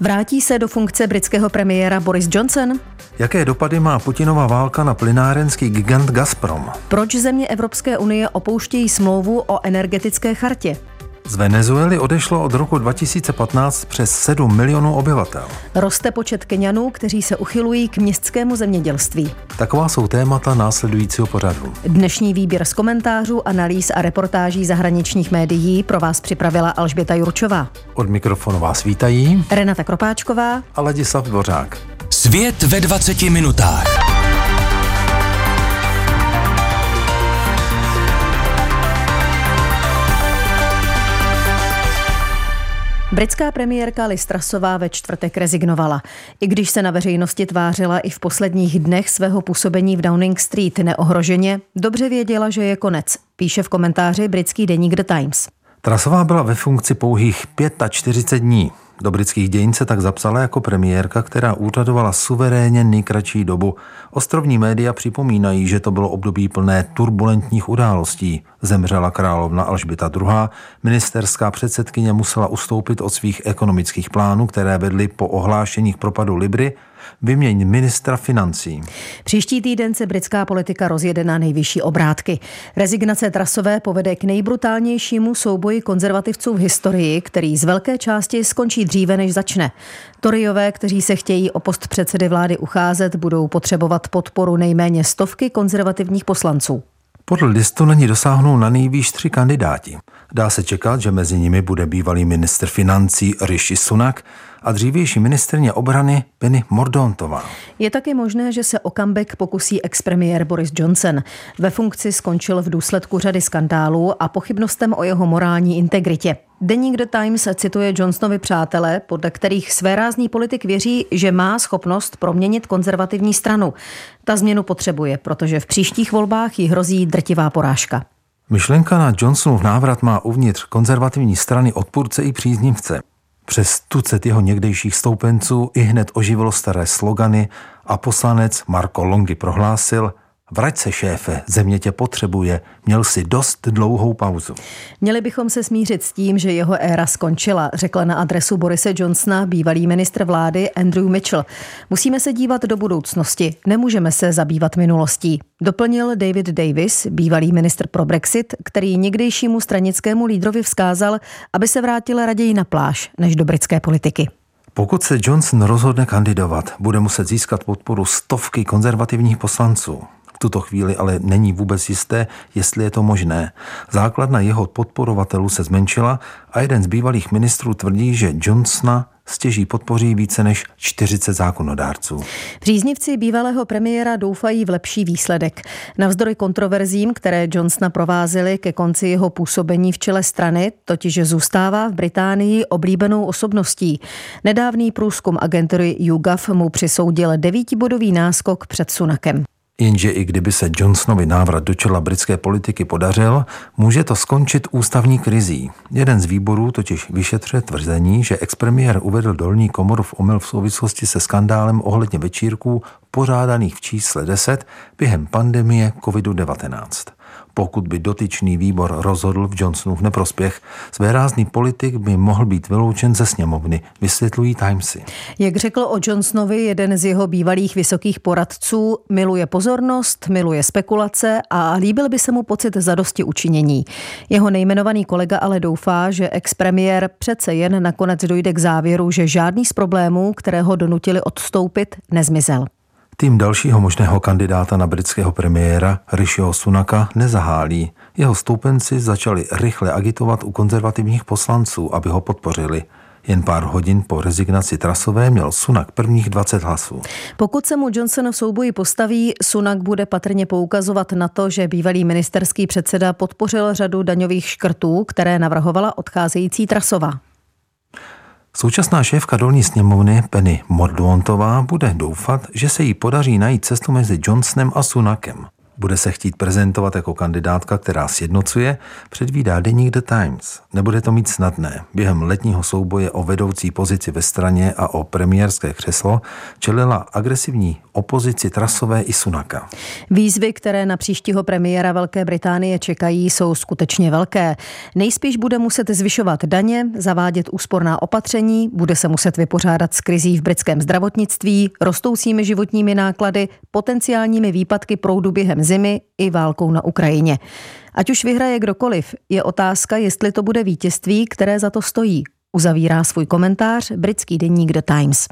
Vrátí se do funkce britského premiéra Boris Johnson? Jaké dopady má Putinova válka na plynárenský gigant Gazprom? Proč země Evropské unie opouštějí smlouvu o energetické chartě? Z Venezuely odešlo od roku 2015 přes 7 milionů obyvatel. Roste počet Kenianů, kteří se uchylují k městskému zemědělství. Taková jsou témata následujícího pořadu. Dnešní výběr z komentářů, analýz a reportáží zahraničních médií pro vás připravila Alžběta Jurčová. Od mikrofonu vás vítají Renata Kropáčková a Ladislav Dvořák. Svět ve 20 minutách. Britská premiérka Listrasová ve čtvrtek rezignovala. I když se na veřejnosti tvářila i v posledních dnech svého působení v Downing Street neohroženě, dobře věděla, že je konec, píše v komentáři britský deník The Times. Trasová byla ve funkci pouhých 45 dní. Do britských dějin se tak zapsala jako premiérka, která úřadovala suverénně nejkratší dobu. Ostrovní média připomínají, že to bylo období plné turbulentních událostí. Zemřela královna Alžběta II., ministerská předsedkyně musela ustoupit od svých ekonomických plánů, které vedly po ohlášeních propadu Libry, vyměň ministra financí. Příští týden se britská politika rozjede na nejvyšší obrátky. Rezignace Trasové povede k nejbrutálnějšímu souboji konzervativců v historii, který z velké části skončí dříve, než začne. Toryové, kteří se chtějí o post předsedy vlády ucházet, budou potřebovat podporu nejméně stovky konzervativních poslanců. Podle listu na ní dosáhnou na nejvýš tři kandidáti. Dá se čekat, že mezi nimi bude bývalý ministr financí Rishi Sunak a dřívější ministrně obrany Penny Mordontová. Je taky možné, že se o comeback pokusí expremiér Boris Johnson. Ve funkci skončil v důsledku řady skandálů a pochybnostem o jeho morální integritě. Deník The Times cituje Johnsonovi přátele, podle kterých svérázný politik věří, že má schopnost proměnit konzervativní stranu. Ta změnu potřebuje, protože v příštích volbách jí hrozí drtivá porážka. Myšlenka na Johnsonův návrat má uvnitř konzervativní strany odpůrce i příznivce. Přes tucet jeho někdejších stoupenců i hned oživilo staré slogany a poslanec Marko Longy prohlásil – Vrať se, šéfe, země tě potřebuje, měl si dost dlouhou pauzu. Měli bychom se smířit s tím, že jeho éra skončila, řekla na adresu Borise Johnsona bývalý ministr vlády Andrew Mitchell. Musíme se dívat do budoucnosti, nemůžeme se zabývat minulostí. Doplnil David Davis, bývalý ministr pro Brexit, který někdejšímu stranickému lídrovi vzkázal, aby se vrátil raději na pláž než do britské politiky. Pokud se Johnson rozhodne kandidovat, bude muset získat podporu stovky konzervativních poslanců. V tuto chvíli ale není vůbec jisté, jestli je to možné. Základna jeho podporovatelů se zmenšila a jeden z bývalých ministrů tvrdí, že Johnsona stěží podpoří více než 40 zákonodárců. Příznivci bývalého premiéra doufají v lepší výsledek. Navzdory kontroverzím, které Johnsona provázely ke konci jeho působení v čele strany, totiž zůstává v Británii oblíbenou osobností. Nedávný průzkum agentury YouGov mu přisoudil devítibodový náskok před Sunakem. Jenže i kdyby se Johnsonovi návrat do čela britské politiky podařil, může to skončit ústavní krizí. Jeden z výborů totiž vyšetřuje tvrzení, že expremiér uvedl dolní komoru v omyl v souvislosti se skandálem ohledně večírků pořádaných v čísle 10 během pandemie COVID-19 pokud by dotyčný výbor rozhodl v Johnsonův neprospěch. Svérázný politik by mohl být vyloučen ze sněmovny, vysvětlují Timesy. Jak řekl o Johnsonovi jeden z jeho bývalých vysokých poradců, miluje pozornost, miluje spekulace a líbil by se mu pocit zadosti učinění. Jeho nejmenovaný kolega ale doufá, že expremiér přece jen nakonec dojde k závěru, že žádný z problémů, které ho donutili odstoupit, nezmizel. Tým dalšího možného kandidáta na britského premiéra Rishiho Sunaka nezahálí. Jeho stoupenci začali rychle agitovat u konzervativních poslanců, aby ho podpořili. Jen pár hodin po rezignaci Trasové měl Sunak prvních 20 hlasů. Pokud se mu Johnson v souboji postaví, Sunak bude patrně poukazovat na to, že bývalý ministerský předseda podpořil řadu daňových škrtů, které navrhovala odcházející Trasová. Současná šéfka dolní sněmovny Penny Mordontová bude doufat, že se jí podaří najít cestu mezi Johnsonem a Sunakem. Bude se chtít prezentovat jako kandidátka, která sjednocuje, předvídá deník The Times. Nebude to mít snadné. Během letního souboje o vedoucí pozici ve straně a o premiérské křeslo čelila agresivní opozici Trasové i Sunaka. Výzvy, které na příštího premiéra Velké Británie čekají, jsou skutečně velké. Nejspíš bude muset zvyšovat daně, zavádět úsporná opatření, bude se muset vypořádat s krizí v britském zdravotnictví, rostoucími životními náklady, potenciálními výpadky proudu během zimy i válkou na Ukrajině. Ať už vyhraje kdokoliv, je otázka, jestli to bude vítězství, které za to stojí. Uzavírá svůj komentář britský deník The Times.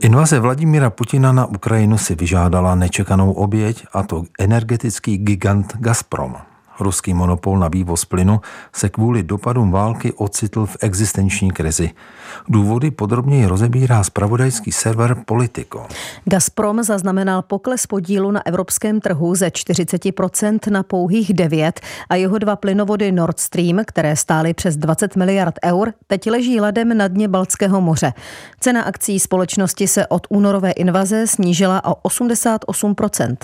Invaze Vladimíra Putina na Ukrajinu si vyžádala nečekanou oběť, a to energetický gigant Gazprom. Ruský monopol na vývoz plynu se kvůli dopadům války ocitl v existenční krizi. Důvody podrobněji rozebírá spravodajský server Politico. Gazprom zaznamenal pokles podílu na evropském trhu ze 40% na pouhých 9 a jeho dva plynovody Nord Stream, které stály přes 20 miliard eur, teď leží ladem na dně Baltského moře. Cena akcí společnosti se od únorové invaze snížila o 88%.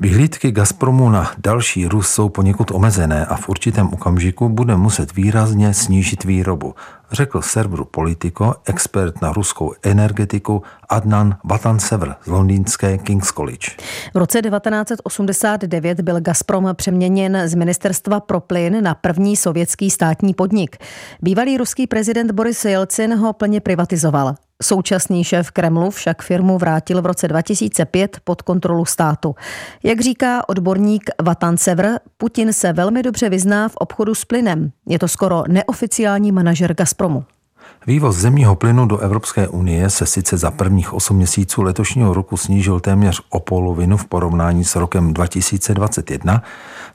Vyhlídky Gazpromu na další růst jsou poněkud omezené a v určitém okamžiku bude muset výrazně snížit výrobu, řekl serveru Politico expert na ruskou energetiku Adnan Vatansever z londýnské King's College. V roce 1989 byl Gazprom přeměněn z ministerstva pro plyn na první sovětský státní podnik. Bývalý ruský prezident Boris Jelcin ho plně privatizoval. Současný šéf Kremlu však firmu vrátil v roce 2005 pod kontrolu státu. Jak říká odborník Vatan Sevr, Putin se velmi dobře vyzná v obchodu s plynem. Je to skoro neoficiální manažer Gazpromu. Vývoz zemního plynu do Evropské unie se sice za prvních 8 měsíců letošního roku snížil téměř o polovinu v porovnání s rokem 2021.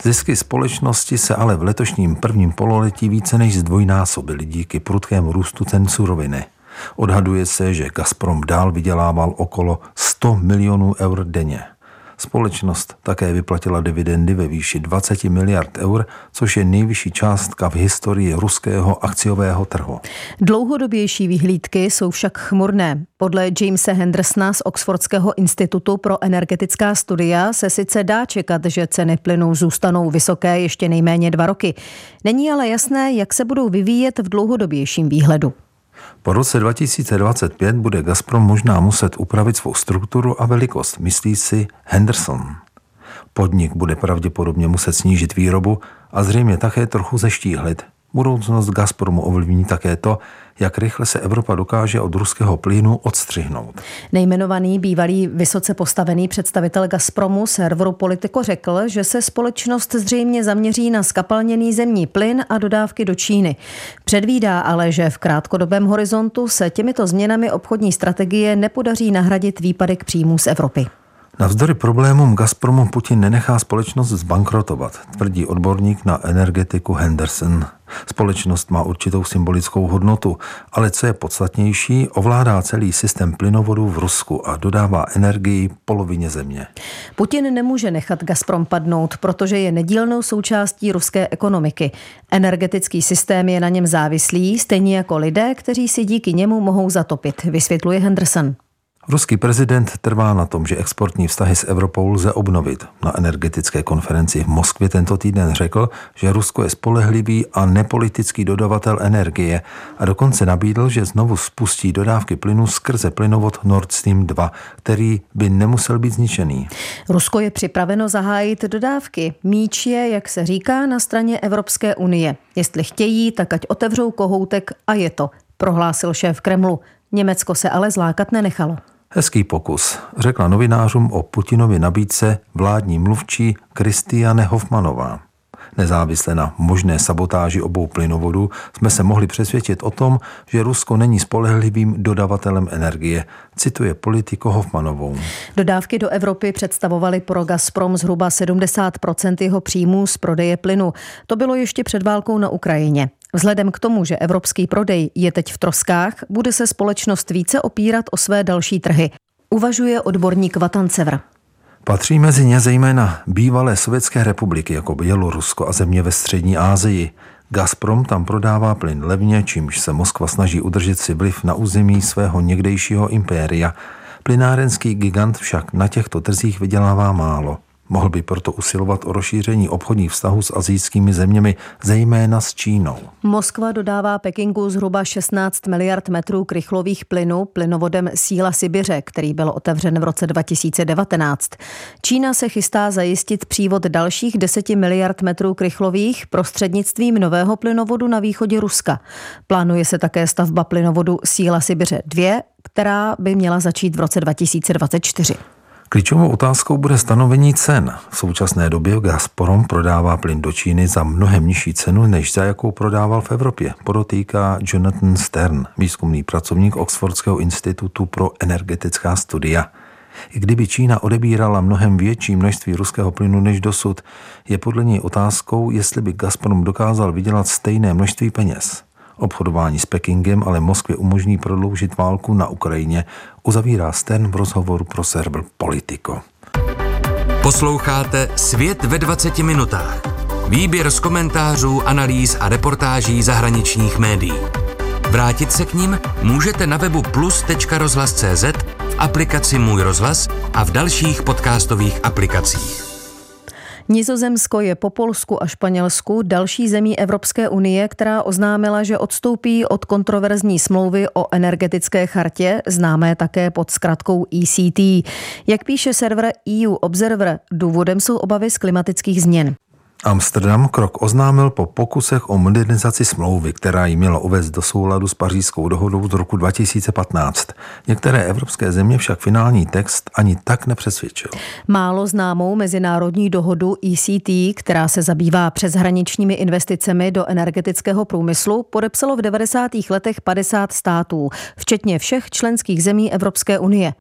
Zisky společnosti se ale v letošním prvním pololetí více než zdvojnásobily díky prudkému růstu cen suroviny. Odhaduje se, že Gazprom dál vydělával okolo 100 milionů eur denně. Společnost také vyplatila dividendy ve výši 20 miliard eur, což je nejvyšší částka v historii ruského akciového trhu. Dlouhodobější vyhlídky jsou však chmurné. Podle Jamesa Hendersona z Oxfordského institutu pro energetická studia se sice dá čekat, že ceny plynu zůstanou vysoké ještě nejméně dva roky. Není ale jasné, jak se budou vyvíjet v dlouhodobějším výhledu. Po roce 2025 bude Gazprom možná muset upravit svou strukturu a velikost, myslí si Henderson. Podnik bude pravděpodobně muset snížit výrobu a zřejmě také trochu zeštíhlit. Budoucnost Gazpromu ovlivní také to, jak rychle se Evropa dokáže od ruského plynu odstřihnout. Nejmenovaný bývalý vysoce postavený představitel Gazpromu serveru Politico řekl, že se společnost zřejmě zaměří na skapalněný zemní plyn a dodávky do Číny. Předvídá ale, že v krátkodobém horizontu se těmito změnami obchodní strategie nepodaří nahradit výpadek příjmů z Evropy. Navzdory problémům Gazpromu Putin nenechá společnost zbankrotovat, tvrdí odborník na energetiku Henderson. Společnost má určitou symbolickou hodnotu, ale co je podstatnější, ovládá celý systém plynovodů v Rusku a dodává energii polovině země. Putin nemůže nechat Gazprom padnout, protože je nedílnou součástí ruské ekonomiky. Energetický systém je na něm závislý, stejně jako lidé, kteří si díky němu mohou zatopit, vysvětluje Henderson. Ruský prezident trvá na tom, že exportní vztahy s Evropou lze obnovit. Na energetické konferenci v Moskvě tento týden řekl, že Rusko je spolehlivý a nepolitický dodavatel energie a dokonce nabídl, že znovu spustí dodávky plynu skrze plynovod Nord Stream 2, který by nemusel být zničený. Rusko je připraveno zahájit dodávky. Míč je, jak se říká, na straně Evropské unie. Jestli chtějí, tak ať otevřou kohoutek a je to, prohlásil šéf Kremlu. Německo se ale zlákat nenechalo. Hezký pokus, řekla novinářům o Putinovi nabídce vládní mluvčí Kristiane Hofmanová. Nezávisle na možné sabotáži obou plynovodů jsme se mohli přesvědčit o tom, že Rusko není spolehlivým dodavatelem energie, cituje politiko Hofmanovou. Dodávky do Evropy představovaly pro Gazprom zhruba 70 jeho příjmů z prodeje plynu. To bylo ještě před válkou na Ukrajině. Vzhledem k tomu, že evropský prodej je teď v troskách, bude se společnost více opírat o své další trhy. Uvažuje odborník Vatancevr. Patří mezi ně zejména bývalé sovětské republiky jako Bělorusko a země ve střední Asii. Gazprom tam prodává plyn levně, čímž se Moskva snaží udržet si vliv na území svého někdejšího impéria. Plynárenský gigant však na těchto trzích vydělává málo. Mohl by proto usilovat o rozšíření obchodních vztahů s azijskými zeměmi, zejména s Čínou. Moskva dodává Pekingu zhruba 16 miliard metrů krychlových plynů plynovodem Síla Sibiře, který byl otevřen v roce 2019. Čína se chystá zajistit přívod dalších 10 miliard metrů krychlových prostřednictvím nového plynovodu na východě Ruska. Plánuje se také stavba plynovodu Síla Sibiře 2, která by měla začít v roce 2024. Klíčovou otázkou bude stanovení cen. V současné době Gazprom prodává plyn do Číny za mnohem nižší cenu, než za jakou prodával v Evropě, podotýká Jonathan Stern, výzkumný pracovník Oxfordského institutu pro energetická studia. I kdyby Čína odebírala mnohem větší množství ruského plynu než dosud, je podle něj otázkou, jestli by Gazprom dokázal vydělat stejné množství peněz. Obchodování s Pekingem ale Moskvě umožní prodloužit válku na Ukrajině, uzavírá Stern v rozhovoru pro server Politico. Posloucháte Svět ve 20 minutách. Výběr z komentářů, analýz a reportáží zahraničních médií. Vrátit se k ním můžete na webu plus.rozhlas.cz, v aplikaci Můj rozhlas a v dalších podcastových aplikacích. Nizozemsko je po Polsku a Španělsku další zemí Evropské unie, která oznámila, že odstoupí od kontroverzní smlouvy o energetické chartě, známé také pod zkratkou ECT. Jak píše server EU Observer, důvodem jsou obavy z klimatických změn. Amsterdam krok oznámil po pokusech o modernizaci smlouvy, která ji měla uvést do souladu s pařížskou dohodou z roku 2015. Některé evropské země však finální text ani tak nepřesvědčil. Málo známou mezinárodní dohodu ECT, která se zabývá přeshraničními investicemi do energetického průmyslu, podepsalo v 90. letech 50 států, včetně všech členských zemí Evropské unie.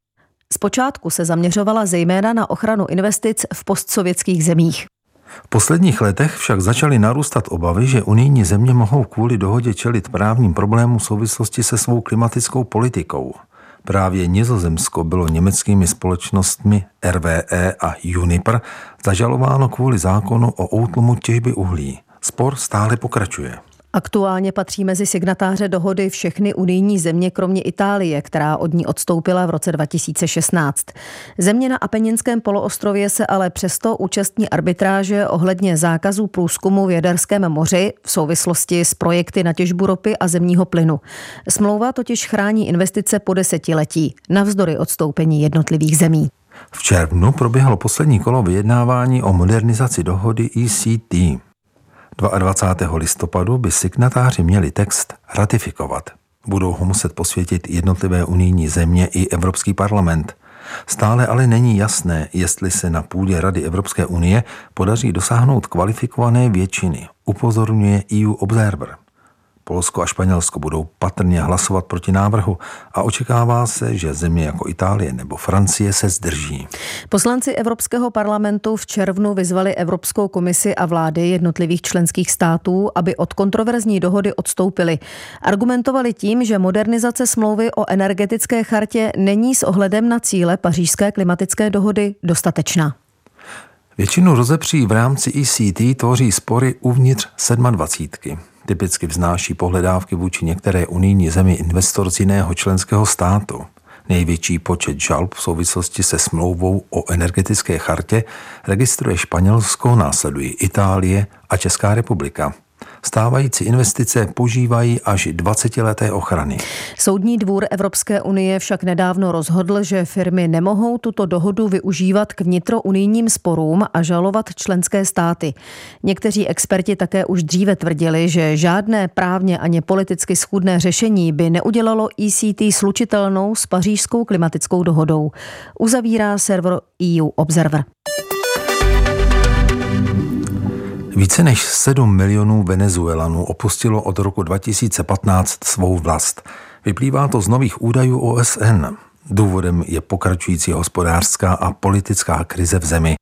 Zpočátku se zaměřovala zejména na ochranu investic v postsovětských zemích. V posledních letech však začaly narůstat obavy, že unijní země mohou kvůli dohodě čelit právním problémům v souvislosti se svou klimatickou politikou. Právě Nizozemsko bylo německými společnostmi RWE a Uniper zažalováno kvůli zákonu o útlumu těžby uhlí. Spor stále pokračuje. Aktuálně patří mezi signatáře dohody všechny unijní země, kromě Itálie, která od ní odstoupila v roce 2016. Země na Apeninském poloostrově se ale přesto účastní arbitráže ohledně zákazů průzkumu v Jaderském moři v souvislosti s projekty na těžbu ropy a zemního plynu. Smlouva totiž chrání investice po desetiletí, navzdory odstoupení jednotlivých zemí. V červnu proběhlo poslední kolo vyjednávání o modernizaci dohody ECT. 22. listopadu by signatáři měli text ratifikovat. Budou ho muset posvětit jednotlivé unijní země i Evropský parlament. Stále ale není jasné, jestli se na půdě Rady Evropské unie podaří dosáhnout kvalifikované většiny, upozorňuje EU Observer. Polsko a Španělsko budou patrně hlasovat proti návrhu a očekává se, že země jako Itálie nebo Francie se zdrží. Poslanci Evropského parlamentu v červnu vyzvali Evropskou komisi a vlády jednotlivých členských států, aby od kontroverzní dohody odstoupili. Argumentovali tím, že modernizace smlouvy o energetické chartě není s ohledem na cíle pařížské klimatické dohody dostatečná. Většinu rozepří v rámci ECT tvoří spory uvnitř 27 typicky vznáší pohledávky vůči některé unijní zemi investor z jiného členského státu. Největší počet žalb v souvislosti se smlouvou o energetické chartě registruje Španělsko, následují Itálie a Česká republika. Stávající investice požívají až 20 leté ochrany. Soudní dvůr Evropské unie však nedávno rozhodl, že firmy nemohou tuto dohodu využívat k vnitrounijním sporům a žalovat členské státy. Někteří experti také už dříve tvrdili, že žádné právně ani politicky schůdné řešení by neudělalo ECT slučitelnou s pařížskou klimatickou dohodou. Uzavírá server EU Observer. Více než 7 milionů Venezuelanů opustilo od roku 2015 svou vlast. Vyplývá to z nových údajů OSN. Důvodem je pokračující hospodářská a politická krize v zemi.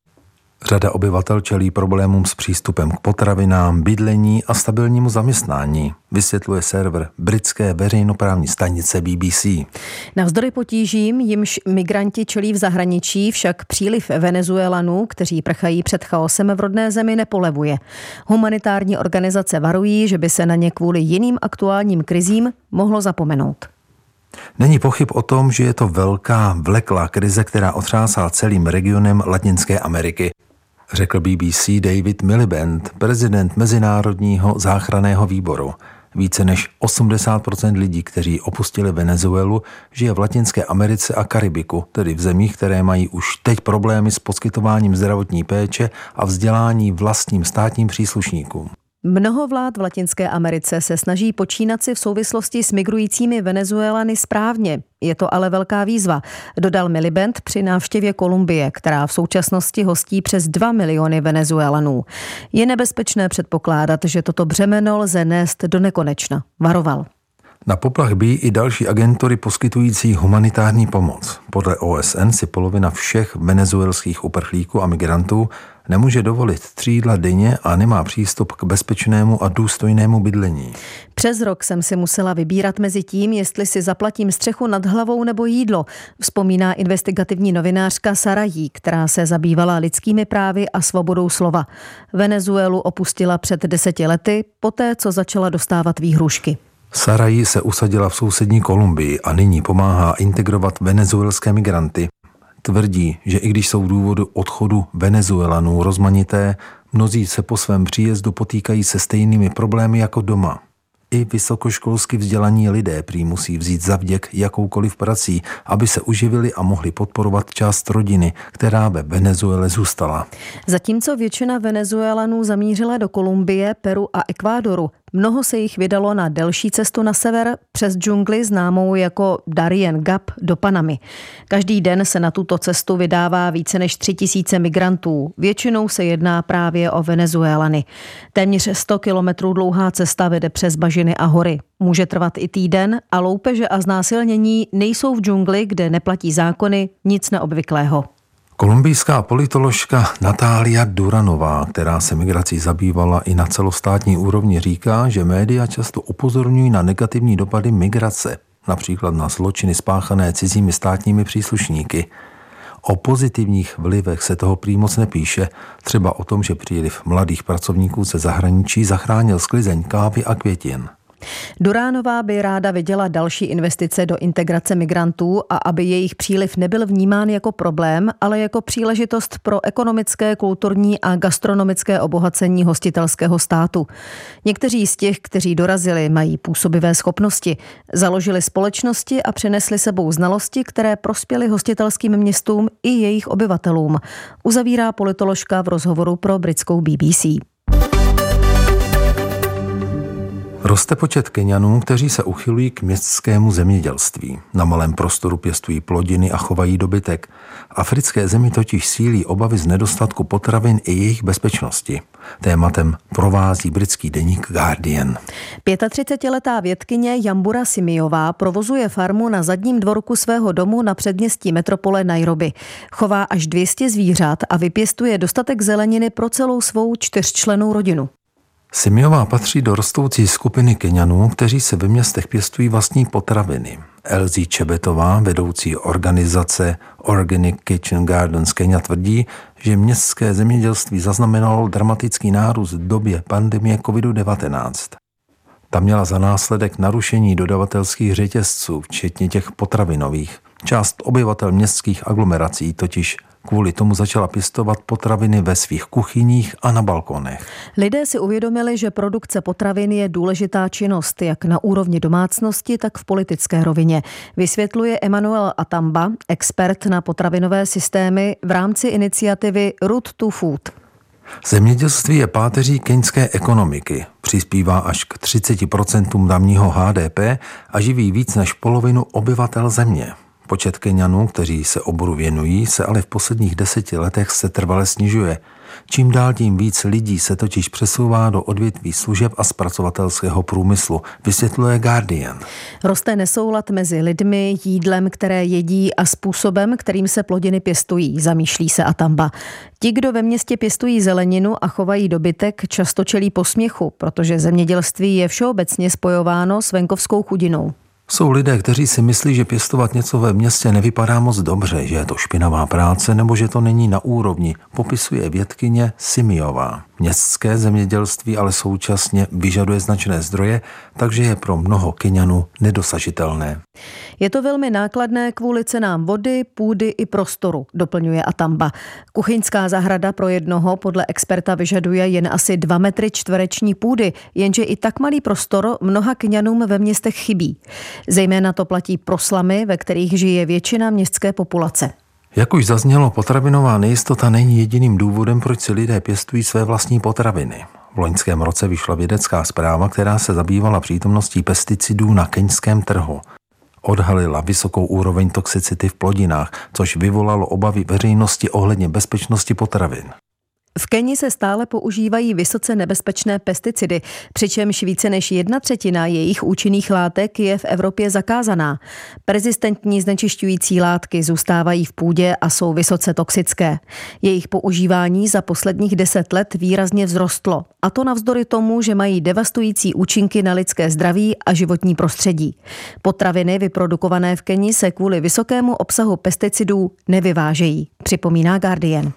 Řada obyvatel čelí problémům s přístupem k potravinám, bydlení a stabilnímu zaměstnání, vysvětluje server britské veřejnoprávní stanice BBC. Navzdory potížím, jimž migranti čelí v zahraničí, však příliv Venezuelanů, kteří prchají před chaosem v rodné zemi, nepolevuje. Humanitární organizace varují, že by se na ně kvůli jiným aktuálním krizím mohlo zapomenout. Není pochyb o tom, že je to velká vleklá krize, která otřásá celým regionem Latinské Ameriky, řekl BBC David Miliband, prezident Mezinárodního záchraného výboru. Více než 80% lidí, kteří opustili Venezuelu, žije v Latinské Americe a Karibiku, tedy v zemích, které mají už teď problémy s poskytováním zdravotní péče a vzdělání vlastním státním příslušníkům. Mnoho vlád v Latinské Americe se snaží počínat si v souvislosti s migrujícími Venezuelany správně. Je to ale velká výzva, dodal Miliband při návštěvě Kolumbie, která v současnosti hostí přes 2 miliony Venezuelanů. Je nebezpečné předpokládat, že toto břemeno lze nést do nekonečna, varoval. Na poplach bí i další agentury poskytující humanitární pomoc. Podle OSN si polovina všech venezuelských uprchlíků a migrantů nemůže dovolit tři jídla denně a nemá přístup k bezpečnému a důstojnému bydlení. Přes rok jsem si musela vybírat mezi tím, jestli si zaplatím střechu nad hlavou nebo jídlo, vzpomíná investigativní novinářka Sarají, která se zabývala lidskými právy a svobodou slova. Venezuelu opustila před deseti lety, poté co začala dostávat výhrušky. Sarají se usadila v sousední Kolumbii a nyní pomáhá integrovat venezuelské migranty. Tvrdí, že i když jsou důvody odchodu Venezuelanů rozmanité, mnozí se po svém příjezdu potýkají se stejnými problémy jako doma. I vysokoškolsky vzdělaní lidé prý musí vzít zavděk jakoukoliv prací, aby se uživili a mohli podporovat část rodiny, která ve Venezuele zůstala. Zatímco většina Venezuelanů zamířila do Kolumbie, Peru a Ekvádoru, Mnoho se jich vydalo na delší cestu na sever přes džungli známou jako Darien Gap do Panamy. Každý den se na tuto cestu vydává více než tři tisíce migrantů. Většinou se jedná právě o Venezuelany. Téměř 100 kilometrů dlouhá cesta vede přes bažiny a hory. Může trvat i týden a loupeže a znásilnění nejsou v džungli, kde neplatí zákony, nic neobvyklého. Kolumbijská politoložka Natália Duranová, která se migrací zabývala i na celostátní úrovni, říká, že média často upozorňují na negativní dopady migrace, například na zločiny spáchané cizími státními příslušníky. O pozitivních vlivech se toho prý moc nepíše, třeba o tom, že příliv mladých pracovníků ze zahraničí zachránil sklizeň kávy a květin. Duránová by ráda viděla další investice do integrace migrantů a aby jejich příliv nebyl vnímán jako problém, ale jako příležitost pro ekonomické, kulturní a gastronomické obohacení hostitelského státu. Někteří z těch, kteří dorazili, mají působivé schopnosti, založili společnosti a přinesli sebou znalosti, které prospěly hostitelským městům i jejich obyvatelům, uzavírá politoložka v rozhovoru pro britskou BBC. Roste počet Kenianů, kteří se uchylují k městskému zemědělství. Na malém prostoru pěstují plodiny a chovají dobytek. Africké zemi totiž sílí obavy z nedostatku potravin i jejich bezpečnosti. Tématem provází britský deník Guardian. 35-letá vědkyně Jambura Simiová provozuje farmu na zadním dvorku svého domu na předměstí metropole Nairobi. Chová až 200 zvířat a vypěstuje dostatek zeleniny pro celou svou čtyřčlenou rodinu. Simiová patří do rostoucí skupiny Kenianů, kteří se ve městech pěstují vlastní potraviny. Elzí Čebetová, vedoucí organizace Organic Kitchen Gardens Kenya, tvrdí, že městské zemědělství zaznamenalo dramatický nárůst v době pandemie COVID-19. Ta měla za následek narušení dodavatelských řetězců, včetně těch potravinových. Část obyvatel městských aglomerací totiž Kvůli tomu začala pěstovat potraviny ve svých kuchyních a na balkonech. Lidé si uvědomili, že produkce potravin je důležitá činnost, jak na úrovni domácnosti, tak v politické rovině. Vysvětluje Emanuel Atamba, expert na potravinové systémy v rámci iniciativy Root to Food. Zemědělství je páteří keňské ekonomiky, přispívá až k 30% tamního HDP a živí víc než polovinu obyvatel země. Počet Kenianů, kteří se oboru věnují, se ale v posledních deseti letech se trvale snižuje. Čím dál tím víc lidí se totiž přesouvá do odvětví služeb a zpracovatelského průmyslu, vysvětluje Guardian. Roste nesoulad mezi lidmi, jídlem, které jedí a způsobem, kterým se plodiny pěstují, zamýšlí se Atamba. Ti, kdo ve městě pěstují zeleninu a chovají dobytek, často čelí posměchu, protože zemědělství je všeobecně spojováno s venkovskou chudinou. Jsou lidé, kteří si myslí, že pěstovat něco ve městě nevypadá moc dobře, že je to špinavá práce nebo že to není na úrovni, popisuje vědkyně Simiová. Městské zemědělství ale současně vyžaduje značné zdroje, takže je pro mnoho Kenianů nedosažitelné. Je to velmi nákladné kvůli cenám vody, půdy i prostoru, doplňuje Atamba. Kuchyňská zahrada pro jednoho podle experta vyžaduje jen asi 2 metry čtvereční půdy, jenže i tak malý prostor mnoha Kenianům ve městech chybí. Zejména to platí pro slamy, ve kterých žije většina městské populace. Jak už zaznělo, potravinová nejistota není jediným důvodem, proč si lidé pěstují své vlastní potraviny. V loňském roce vyšla vědecká zpráva, která se zabývala přítomností pesticidů na keňském trhu. Odhalila vysokou úroveň toxicity v plodinách, což vyvolalo obavy veřejnosti ohledně bezpečnosti potravin. V Keni se stále používají vysoce nebezpečné pesticidy, přičemž více než jedna třetina jejich účinných látek je v Evropě zakázaná. Persistentní znečišťující látky zůstávají v půdě a jsou vysoce toxické. Jejich používání za posledních deset let výrazně vzrostlo, a to navzdory tomu, že mají devastující účinky na lidské zdraví a životní prostředí. Potraviny vyprodukované v Keni se kvůli vysokému obsahu pesticidů nevyvážejí, připomíná Guardian.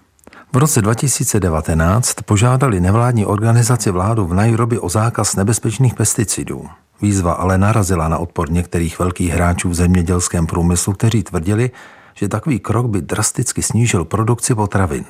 V roce 2019 požádali nevládní organizaci vládu v Nairobi o zákaz nebezpečných pesticidů. Výzva ale narazila na odpor některých velkých hráčů v zemědělském průmyslu, kteří tvrdili, že takový krok by drasticky snížil produkci potravin.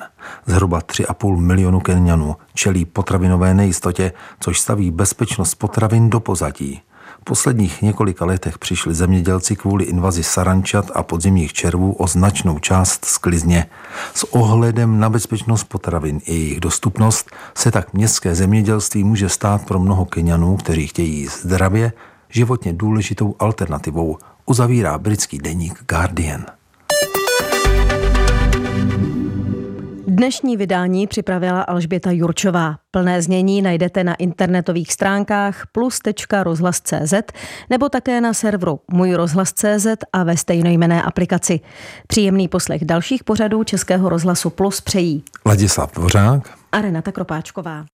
Zhruba 3,5 milionu Kenianů čelí potravinové nejistotě, což staví bezpečnost potravin do pozadí posledních několika letech přišli zemědělci kvůli invazi sarančat a podzimních červů o značnou část sklizně. S ohledem na bezpečnost potravin i jejich dostupnost se tak městské zemědělství může stát pro mnoho Kenianů, kteří chtějí zdravě, životně důležitou alternativou, uzavírá britský deník Guardian. Dnešní vydání připravila Alžběta Jurčová. Plné znění najdete na internetových stránkách plus.rozhlas.cz nebo také na serveru Můj rozhlas.cz a ve stejnojmené aplikaci. Příjemný poslech dalších pořadů Českého rozhlasu Plus přejí Ladislav Dvořák a Renata Kropáčková.